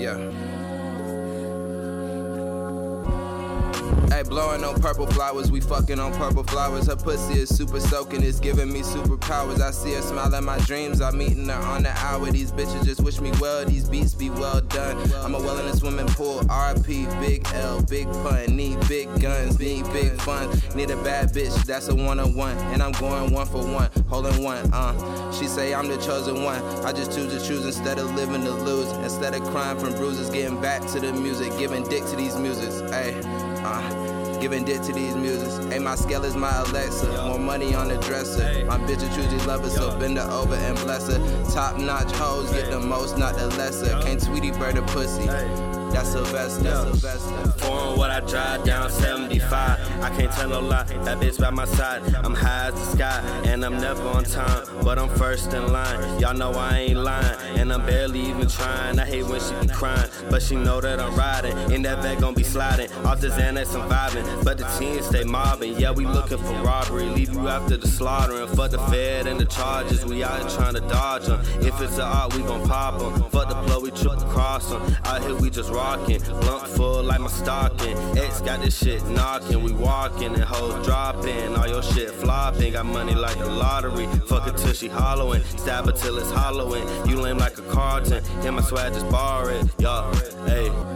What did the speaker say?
Yeah. Hey, blowing on purple flowers, we fucking on purple flowers. Her pussy is super soaking, it's giving me superpowers. I see her smile in my dreams, I'm meeting her on the hour. These bitches just wish me well, these beats be well done. I'm a well in a swimming pool, RP, big L, big pun. Need big fun. Need a bad bitch, that's a one on one. And I'm going one for one, holding one, uh. She say I'm the chosen one. I just choose to choose instead of living to lose. Instead of crying from bruises, getting back to the music, giving dick to these muses. Hey, uh. Giving dick to these muses. Hey, my scale is my Alexa. More money on the dresser. My bitch a choosy lover, so bend her over and bless her. Top notch hoes get the most, not the lesser. Can't Tweety bird a pussy. That's Sylvester. That's Sylvester. Foreign what I drive down 75. I can't tell no lie. That bitch by my side. I'm high as the sky, and I'm never on time, but I'm first in line. Y'all know I ain't lying, and I'm barely even trying. I hate when she be crying, but she know that I'm riding. In that bag gon' be sliding. Off the Xanax, I'm vibing, but the team stay mobbing. Yeah, we looking for robbery. Leave you after the slaughtering. Fuck the Fed and the charges. We out here trying to dodge them. If it's a art, we gon' pop them. Fuck the blow, we triple them. Out here, we just rocking. Blunt full like my stocking. X got this shit knocking. We walking and hoes dropping. All your shit flopping. Got money like the lottery. Fuck it till she hollowing. Stab it till it's hollowing. You lame like a carton. And my swag just borrow it. Y'all, hey.